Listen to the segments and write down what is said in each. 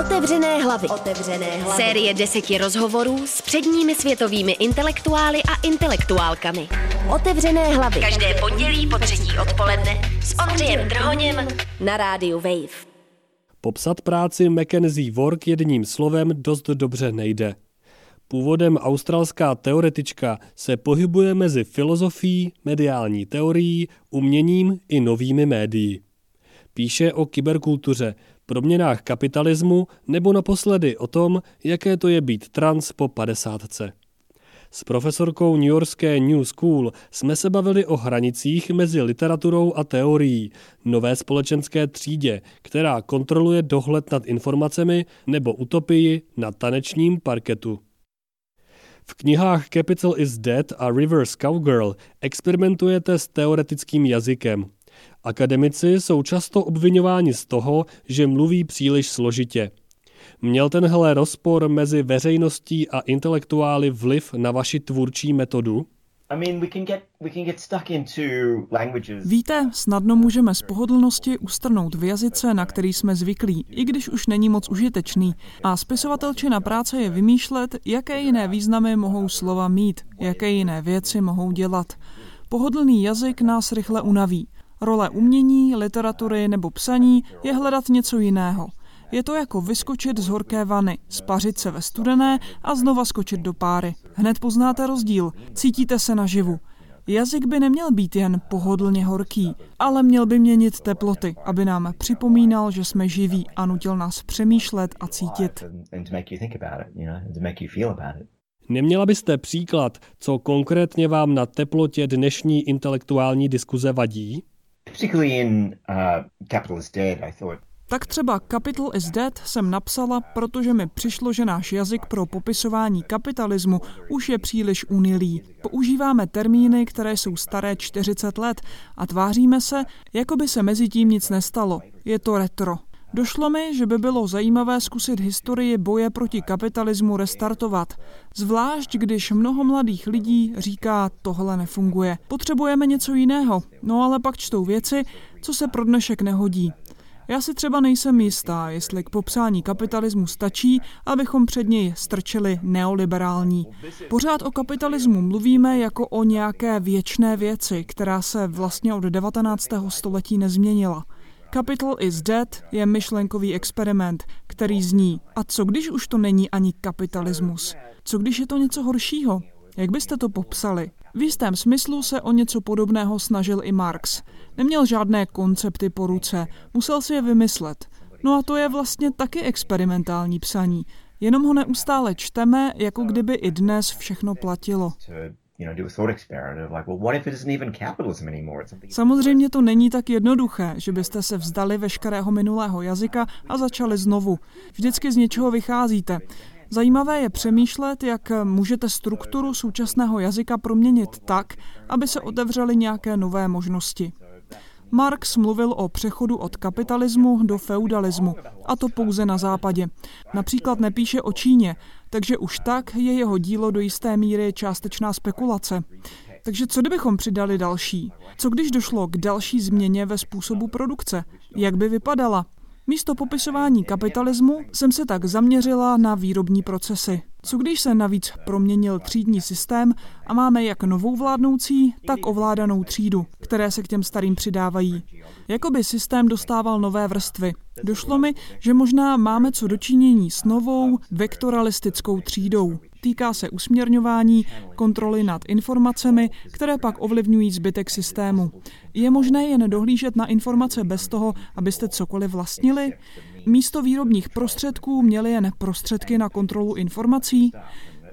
Otevřené hlavy. Otevřené hlavy. Série deseti rozhovorů s předními světovými intelektuály a intelektuálkami. Otevřené hlavy. Každé pondělí po třetí odpoledne s Ondřejem Drhoněm na rádiu Wave. Popsat práci Mackenzie Work jedním slovem dost dobře nejde. Původem australská teoretička se pohybuje mezi filozofií, mediální teorií, uměním i novými médií. Píše o kyberkultuře, proměnách kapitalismu nebo naposledy o tom, jaké to je být trans po padesátce. S profesorkou New Yorkské New School jsme se bavili o hranicích mezi literaturou a teorií, nové společenské třídě, která kontroluje dohled nad informacemi nebo utopii na tanečním parketu. V knihách Capital is Dead a Reverse Cowgirl experimentujete s teoretickým jazykem. Akademici jsou často obvinováni z toho, že mluví příliš složitě. Měl tenhle rozpor mezi veřejností a intelektuály vliv na vaši tvůrčí metodu? Víte, snadno můžeme z pohodlnosti ustrnout v jazyce, na který jsme zvyklí, i když už není moc užitečný. A spisovatelčina práce je vymýšlet, jaké jiné významy mohou slova mít, jaké jiné věci mohou dělat. Pohodlný jazyk nás rychle unaví. Role umění, literatury nebo psaní je hledat něco jiného. Je to jako vyskočit z horké vany, spařit se ve studené a znova skočit do páry. Hned poznáte rozdíl, cítíte se naživu. Jazyk by neměl být jen pohodlně horký, ale měl by měnit teploty, aby nám připomínal, že jsme živí a nutil nás přemýšlet a cítit. Neměla byste příklad, co konkrétně vám na teplotě dnešní intelektuální diskuze vadí? Uh, tak třeba Capital is Dead jsem napsala, protože mi přišlo, že náš jazyk pro popisování kapitalismu už je příliš unilý. Používáme termíny, které jsou staré 40 let a tváříme se, jako by se mezi tím nic nestalo. Je to retro. Došlo mi, že by bylo zajímavé zkusit historii boje proti kapitalismu restartovat. Zvlášť, když mnoho mladých lidí říká, tohle nefunguje. Potřebujeme něco jiného, no ale pak čtou věci, co se pro dnešek nehodí. Já si třeba nejsem jistá, jestli k popsání kapitalismu stačí, abychom před něj strčili neoliberální. Pořád o kapitalismu mluvíme jako o nějaké věčné věci, která se vlastně od 19. století nezměnila. Capital is Dead je myšlenkový experiment, který zní, a co když už to není ani kapitalismus? Co když je to něco horšího? Jak byste to popsali? V jistém smyslu se o něco podobného snažil i Marx. Neměl žádné koncepty po ruce, musel si je vymyslet. No a to je vlastně taky experimentální psaní. Jenom ho neustále čteme, jako kdyby i dnes všechno platilo. Samozřejmě to není tak jednoduché, že byste se vzdali veškerého minulého jazyka a začali znovu. Vždycky z něčeho vycházíte. Zajímavé je přemýšlet, jak můžete strukturu současného jazyka proměnit tak, aby se otevřely nějaké nové možnosti. Marx mluvil o přechodu od kapitalismu do feudalismu, a to pouze na západě. Například nepíše o Číně, takže už tak je jeho dílo do jisté míry částečná spekulace. Takže co kdybychom přidali další? Co když došlo k další změně ve způsobu produkce? Jak by vypadala? Místo popisování kapitalismu jsem se tak zaměřila na výrobní procesy. Co když se navíc proměnil třídní systém a máme jak novou vládnoucí, tak ovládanou třídu, které se k těm starým přidávají. Jakoby systém dostával nové vrstvy. Došlo mi, že možná máme co dočinění s novou vektoralistickou třídou. Týká se usměrňování, kontroly nad informacemi, které pak ovlivňují zbytek systému. Je možné jen dohlížet na informace bez toho, abyste cokoliv vlastnili? Místo výrobních prostředků měli jen prostředky na kontrolu informací?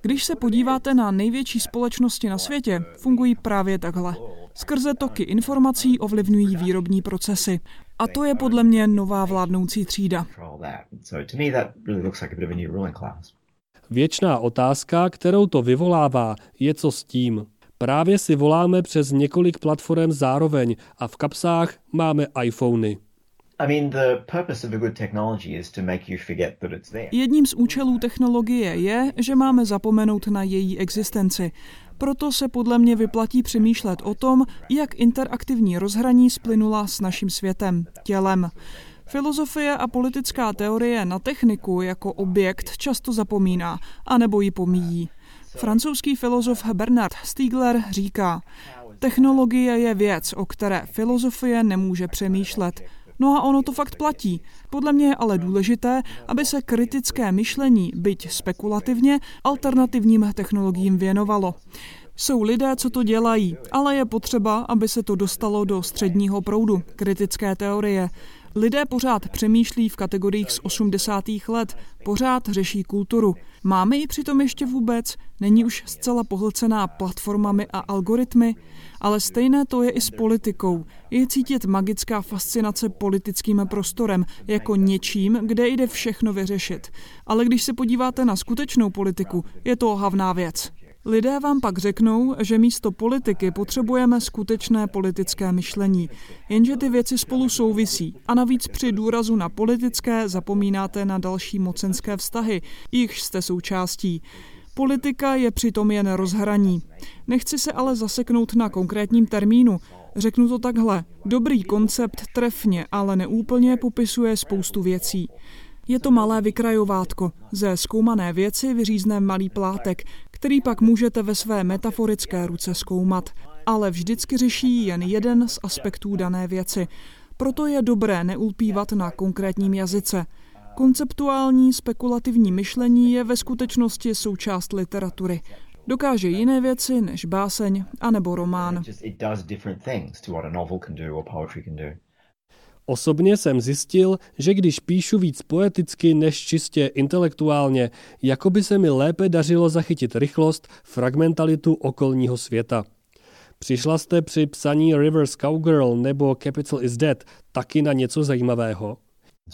Když se podíváte na největší společnosti na světě, fungují právě takhle. Skrze toky informací ovlivňují výrobní procesy. A to je podle mě nová vládnoucí třída. Věčná otázka, kterou to vyvolává, je co s tím. Právě si voláme přes několik platform zároveň a v kapsách máme iPhony. Jedním z účelů technologie je, že máme zapomenout na její existenci. Proto se podle mě vyplatí přemýšlet o tom, jak interaktivní rozhraní splynula s naším světem, tělem. Filozofie a politická teorie na techniku jako objekt často zapomíná, anebo ji pomíjí. Francouzský filozof Bernard Stiegler říká, technologie je věc, o které filozofie nemůže přemýšlet. No a ono to fakt platí. Podle mě je ale důležité, aby se kritické myšlení, byť spekulativně, alternativním technologiím věnovalo. Jsou lidé, co to dělají, ale je potřeba, aby se to dostalo do středního proudu kritické teorie. Lidé pořád přemýšlí v kategoriích z 80. let, pořád řeší kulturu. Máme ji přitom ještě vůbec? Není už zcela pohlcená platformami a algoritmy? Ale stejné to je i s politikou. Je cítit magická fascinace politickým prostorem, jako něčím, kde jde všechno vyřešit. Ale když se podíváte na skutečnou politiku, je to ohavná věc. Lidé vám pak řeknou, že místo politiky potřebujeme skutečné politické myšlení, jenže ty věci spolu souvisí a navíc při důrazu na politické zapomínáte na další mocenské vztahy, jichž jste součástí. Politika je přitom jen rozhraní. Nechci se ale zaseknout na konkrétním termínu. Řeknu to takhle. Dobrý koncept trefně, ale neúplně popisuje spoustu věcí. Je to malé vykrajovátko. Ze zkoumané věci vyřízne malý plátek, který pak můžete ve své metaforické ruce zkoumat, ale vždycky řeší jen jeden z aspektů dané věci. Proto je dobré neulpívat na konkrétním jazyce. Konceptuální spekulativní myšlení je ve skutečnosti součást literatury. Dokáže jiné věci než báseň anebo román. Osobně jsem zjistil, že když píšu víc poeticky než čistě intelektuálně, jako by se mi lépe dařilo zachytit rychlost, fragmentalitu okolního světa. Přišla jste při psaní Rivers Cowgirl nebo Capital is Dead taky na něco zajímavého?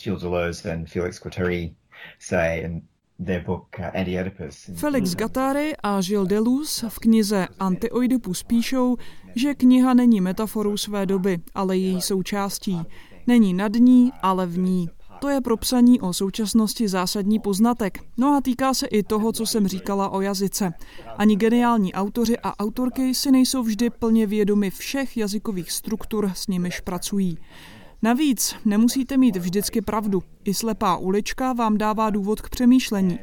Gilles Deleuze and Felix Guattari say in uh, Felix Gattari a Gilles Deleuze v knize Antioidipus píšou, že kniha není metaforou své doby, ale její součástí. Není nad ní, ale v ní. To je pro psaní o současnosti zásadní poznatek. No a týká se i toho, co jsem říkala o jazyce. Ani geniální autoři a autorky si nejsou vždy plně vědomi všech jazykových struktur, s nimiž pracují. Navíc nemusíte mít vždycky pravdu. I slepá ulička vám dává důvod k přemýšlení.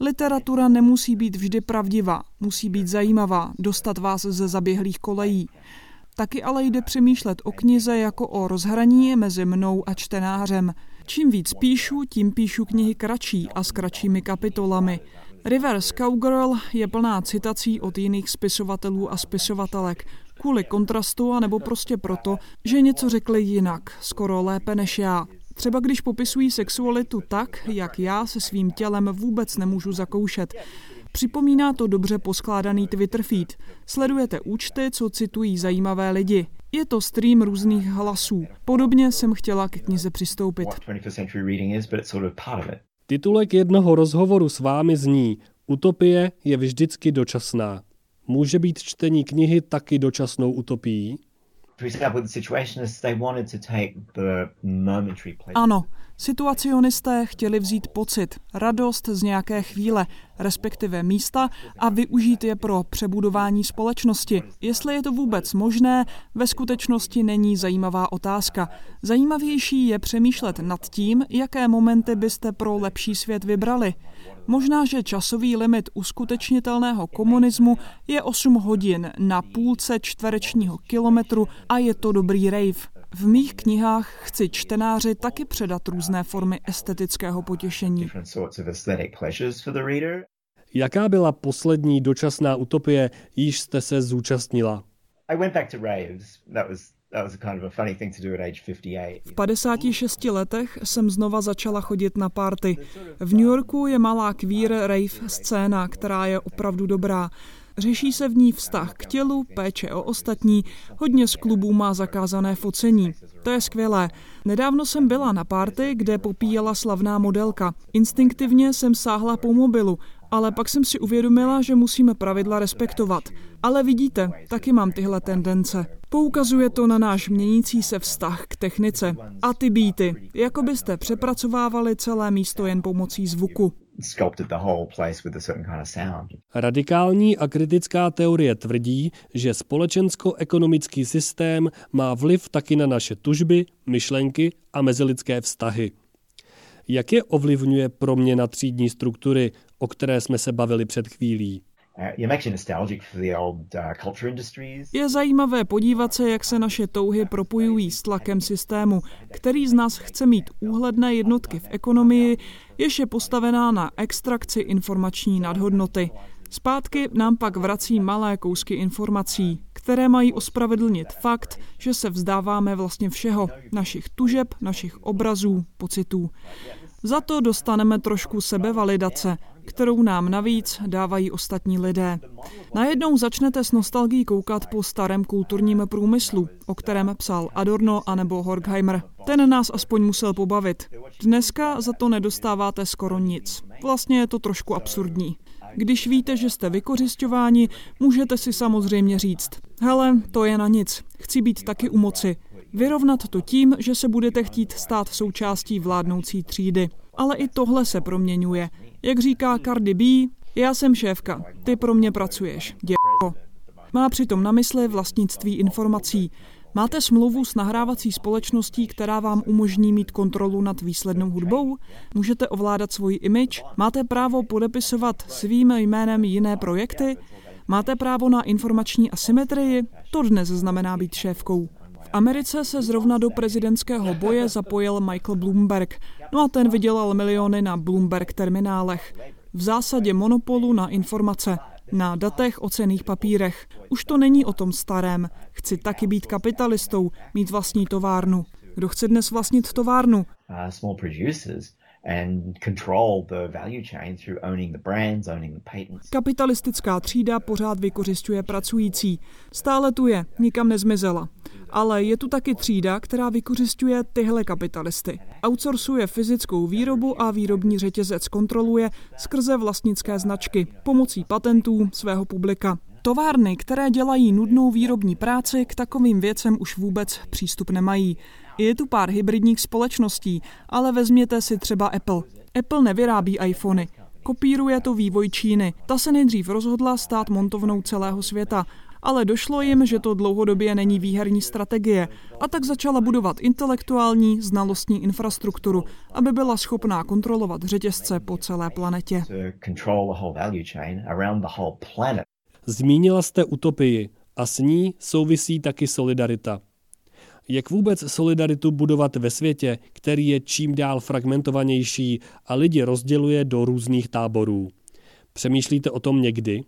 Literatura nemusí být vždy pravdivá, musí být zajímavá, dostat vás ze zaběhlých kolejí. Taky ale jde přemýšlet o knize jako o rozhraní mezi mnou a čtenářem. Čím víc píšu, tím píšu knihy kratší a s kratšími kapitolami. Rivers Cowgirl je plná citací od jiných spisovatelů a spisovatelek, kvůli kontrastu a nebo prostě proto, že něco řekli jinak, skoro lépe než já. Třeba když popisují sexualitu tak, jak já se svým tělem vůbec nemůžu zakoušet. Připomíná to dobře poskládaný Twitter feed. Sledujete účty, co citují zajímavé lidi. Je to stream různých hlasů. Podobně jsem chtěla ke knize přistoupit. Titulek jednoho rozhovoru s vámi zní Utopie je vždycky dočasná. Může být čtení knihy taky dočasnou utopií? Ano, situacionisté chtěli vzít pocit, radost z nějaké chvíle, respektive místa a využít je pro přebudování společnosti. Jestli je to vůbec možné, ve skutečnosti není zajímavá otázka. Zajímavější je přemýšlet nad tím, jaké momenty byste pro lepší svět vybrali. Možná, že časový limit uskutečnitelného komunismu je 8 hodin na půlce čtverečního kilometru a je to dobrý rave. V mých knihách chci čtenáři taky předat různé formy estetického potěšení. Jaká byla poslední dočasná utopie, již jste se zúčastnila? I went back to raves. That was v 56 letech jsem znova začala chodit na party. V New Yorku je malá queer rave scéna, která je opravdu dobrá. Řeší se v ní vztah k tělu, péče o ostatní, hodně z klubů má zakázané focení. To je skvělé. Nedávno jsem byla na párty, kde popíjela slavná modelka. Instinktivně jsem sáhla po mobilu, ale pak jsem si uvědomila, že musíme pravidla respektovat. Ale vidíte, taky mám tyhle tendence. Poukazuje to na náš měnící se vztah k technice. A ty býty, jako byste přepracovávali celé místo jen pomocí zvuku. Radikální a kritická teorie tvrdí, že společensko-ekonomický systém má vliv taky na naše tužby, myšlenky a mezilidské vztahy. Jak je ovlivňuje proměna třídní struktury, o které jsme se bavili před chvílí? Je zajímavé podívat se, jak se naše touhy propojují s tlakem systému, který z nás chce mít úhledné jednotky v ekonomii, jež je postavená na extrakci informační nadhodnoty. Zpátky nám pak vrací malé kousky informací, které mají ospravedlnit fakt, že se vzdáváme vlastně všeho, našich tužeb, našich obrazů, pocitů. Za to dostaneme trošku sebevalidace, kterou nám navíc dávají ostatní lidé. Najednou začnete s nostalgií koukat po starém kulturním průmyslu, o kterém psal Adorno anebo Horkheimer. Ten nás aspoň musel pobavit. Dneska za to nedostáváte skoro nic. Vlastně je to trošku absurdní. Když víte, že jste vykořišťováni, můžete si samozřejmě říct, hele, to je na nic, chci být taky u moci. Vyrovnat to tím, že se budete chtít stát součástí vládnoucí třídy. Ale i tohle se proměňuje. Jak říká Cardi B, já jsem šéfka, ty pro mě pracuješ, děko. Má přitom na mysli vlastnictví informací. Máte smlouvu s nahrávací společností, která vám umožní mít kontrolu nad výslednou hudbou? Můžete ovládat svoji image? Máte právo podepisovat svým jménem jiné projekty? Máte právo na informační asymetrii? To dnes znamená být šéfkou. Americe se zrovna do prezidentského boje zapojil Michael Bloomberg. No a ten vydělal miliony na Bloomberg terminálech. V zásadě monopolu na informace, na datech o cených papírech. Už to není o tom starém. Chci taky být kapitalistou, mít vlastní továrnu. Kdo chce dnes vlastnit továrnu? Uh, Kapitalistická třída pořád vykořišťuje pracující. Stále tu je, nikam nezmizela. Ale je tu taky třída, která vykořišťuje tyhle kapitalisty. Outsourcuje fyzickou výrobu a výrobní řetězec kontroluje skrze vlastnické značky, pomocí patentů svého publika. Továrny, které dělají nudnou výrobní práci, k takovým věcem už vůbec přístup nemají. Je tu pár hybridních společností, ale vezměte si třeba Apple. Apple nevyrábí iPhony, kopíruje to vývoj Číny. Ta se nejdřív rozhodla stát montovnou celého světa, ale došlo jim, že to dlouhodobě není výherní strategie a tak začala budovat intelektuální znalostní infrastrukturu, aby byla schopná kontrolovat řetězce po celé planetě. Zmínila jste utopii a s ní souvisí taky solidarita. Jak vůbec solidaritu budovat ve světě, který je čím dál fragmentovanější a lidi rozděluje do různých táborů? Přemýšlíte o tom někdy?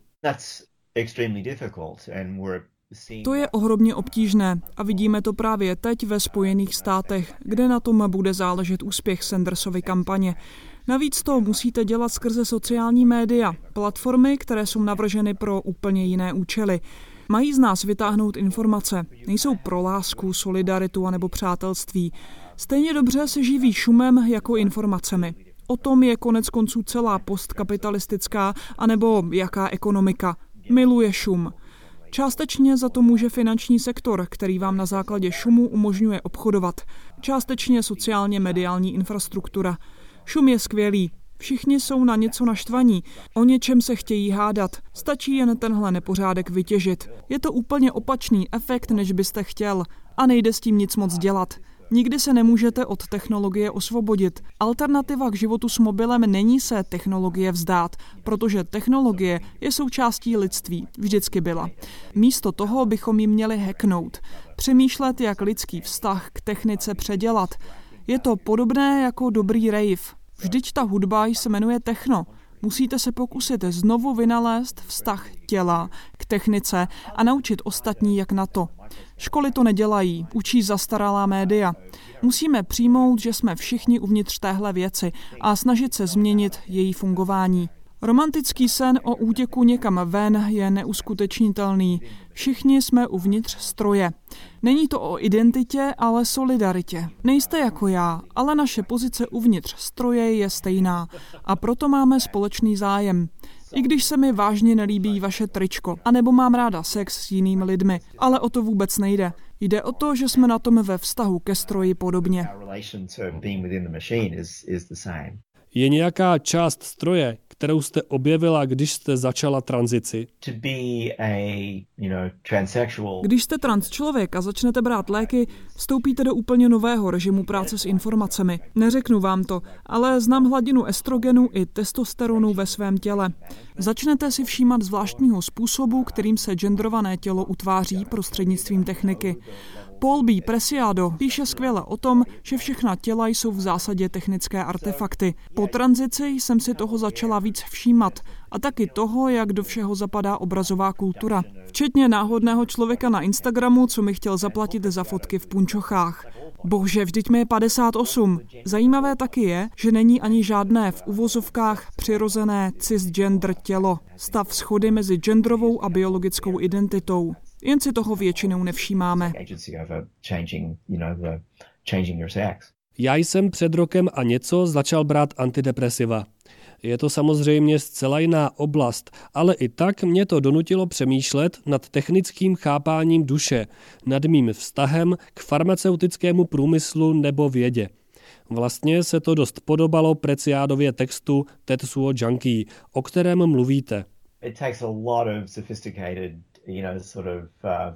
To je ohromně obtížné a vidíme to právě teď ve Spojených státech, kde na tom bude záležet úspěch Sandersovy kampaně. Navíc to musíte dělat skrze sociální média, platformy, které jsou navrženy pro úplně jiné účely. Mají z nás vytáhnout informace. Nejsou pro lásku, solidaritu anebo přátelství. Stejně dobře se živí šumem jako informacemi. O tom je konec konců celá postkapitalistická anebo jaká ekonomika. Miluje šum. Částečně za to může finanční sektor, který vám na základě šumu umožňuje obchodovat. Částečně sociálně mediální infrastruktura. Šum je skvělý, Všichni jsou na něco naštvaní, o něčem se chtějí hádat, stačí jen tenhle nepořádek vytěžit. Je to úplně opačný efekt, než byste chtěl a nejde s tím nic moc dělat. Nikdy se nemůžete od technologie osvobodit. Alternativa k životu s mobilem není se technologie vzdát, protože technologie je součástí lidství, vždycky byla. Místo toho bychom ji měli hacknout, přemýšlet, jak lidský vztah k technice předělat. Je to podobné jako dobrý rave. Vždyť ta hudba se jmenuje techno. Musíte se pokusit znovu vynalézt vztah těla k technice a naučit ostatní, jak na to. Školy to nedělají, učí zastaralá média. Musíme přijmout, že jsme všichni uvnitř téhle věci a snažit se změnit její fungování. Romantický sen o útěku někam ven je neuskutečnitelný. Všichni jsme uvnitř stroje. Není to o identitě, ale solidaritě. Nejste jako já, ale naše pozice uvnitř stroje je stejná a proto máme společný zájem. I když se mi vážně nelíbí vaše tričko, anebo mám ráda sex s jinými lidmi, ale o to vůbec nejde. Jde o to, že jsme na tom ve vztahu ke stroji podobně. Je nějaká část stroje, kterou jste objevila, když jste začala tranzici? Když jste trans člověk a začnete brát léky, vstoupíte do úplně nového režimu práce s informacemi. Neřeknu vám to, ale znám hladinu estrogenu i testosteronu ve svém těle. Začnete si všímat zvláštního způsobu, kterým se genderované tělo utváří prostřednictvím techniky. Paul B. Presiado píše skvěle o tom, že všechna těla jsou v zásadě technické artefakty. Po tranzici jsem si toho začala víc všímat a taky toho, jak do všeho zapadá obrazová kultura. Včetně náhodného člověka na Instagramu, co mi chtěl zaplatit za fotky v punčochách. Bože, vždyť mi je 58. Zajímavé taky je, že není ani žádné v uvozovkách přirozené cisgender tělo. Stav schody mezi genderovou a biologickou identitou. Jen si toho většinou nevšímáme. Já jsem před rokem a něco začal brát antidepresiva. Je to samozřejmě zcela jiná oblast, ale i tak mě to donutilo přemýšlet nad technickým chápáním duše, nad mým vztahem k farmaceutickému průmyslu nebo vědě. Vlastně se to dost podobalo Preciádově textu Tetsuo Junkie, o kterém mluvíte. It takes a lot of sophisticated uh,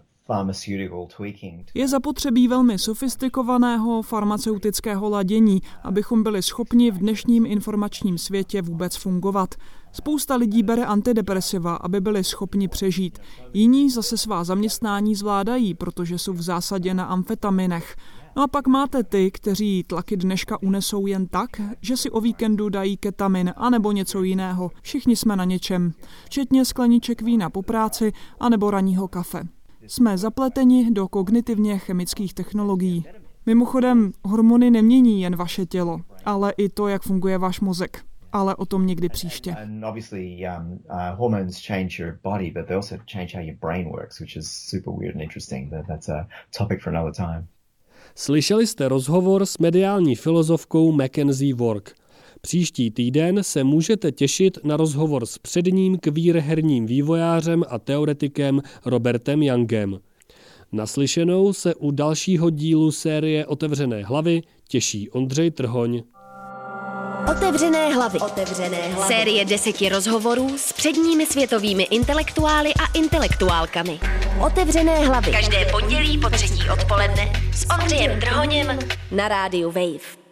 je zapotřebí velmi sofistikovaného farmaceutického ladění, abychom byli schopni v dnešním informačním světě vůbec fungovat. Spousta lidí bere antidepresiva, aby byli schopni přežít. Jiní zase svá zaměstnání zvládají, protože jsou v zásadě na amfetaminech. No a pak máte ty, kteří tlaky dneška unesou jen tak, že si o víkendu dají ketamin anebo něco jiného. Všichni jsme na něčem, včetně skleniček vína po práci anebo raního kafe. Jsme zapleteni do kognitivně chemických technologií. Mimochodem, hormony nemění jen vaše tělo, ale i to, jak funguje váš mozek. Ale o tom někdy příště. Slyšeli jste rozhovor s mediální filozofkou Mackenzie Work. Příští týden se můžete těšit na rozhovor s předním kvír herním vývojářem a teoretikem Robertem Youngem. Naslyšenou se u dalšího dílu série Otevřené hlavy těší Ondřej Trhoň. Otevřené hlavy. Otevřené hlavy. Série deseti rozhovorů s předními světovými intelektuály a intelektuálkami. Otevřené hlavy. Každé pondělí po třetí odpoledne s Ondřejem Trhoněm na rádiu Wave.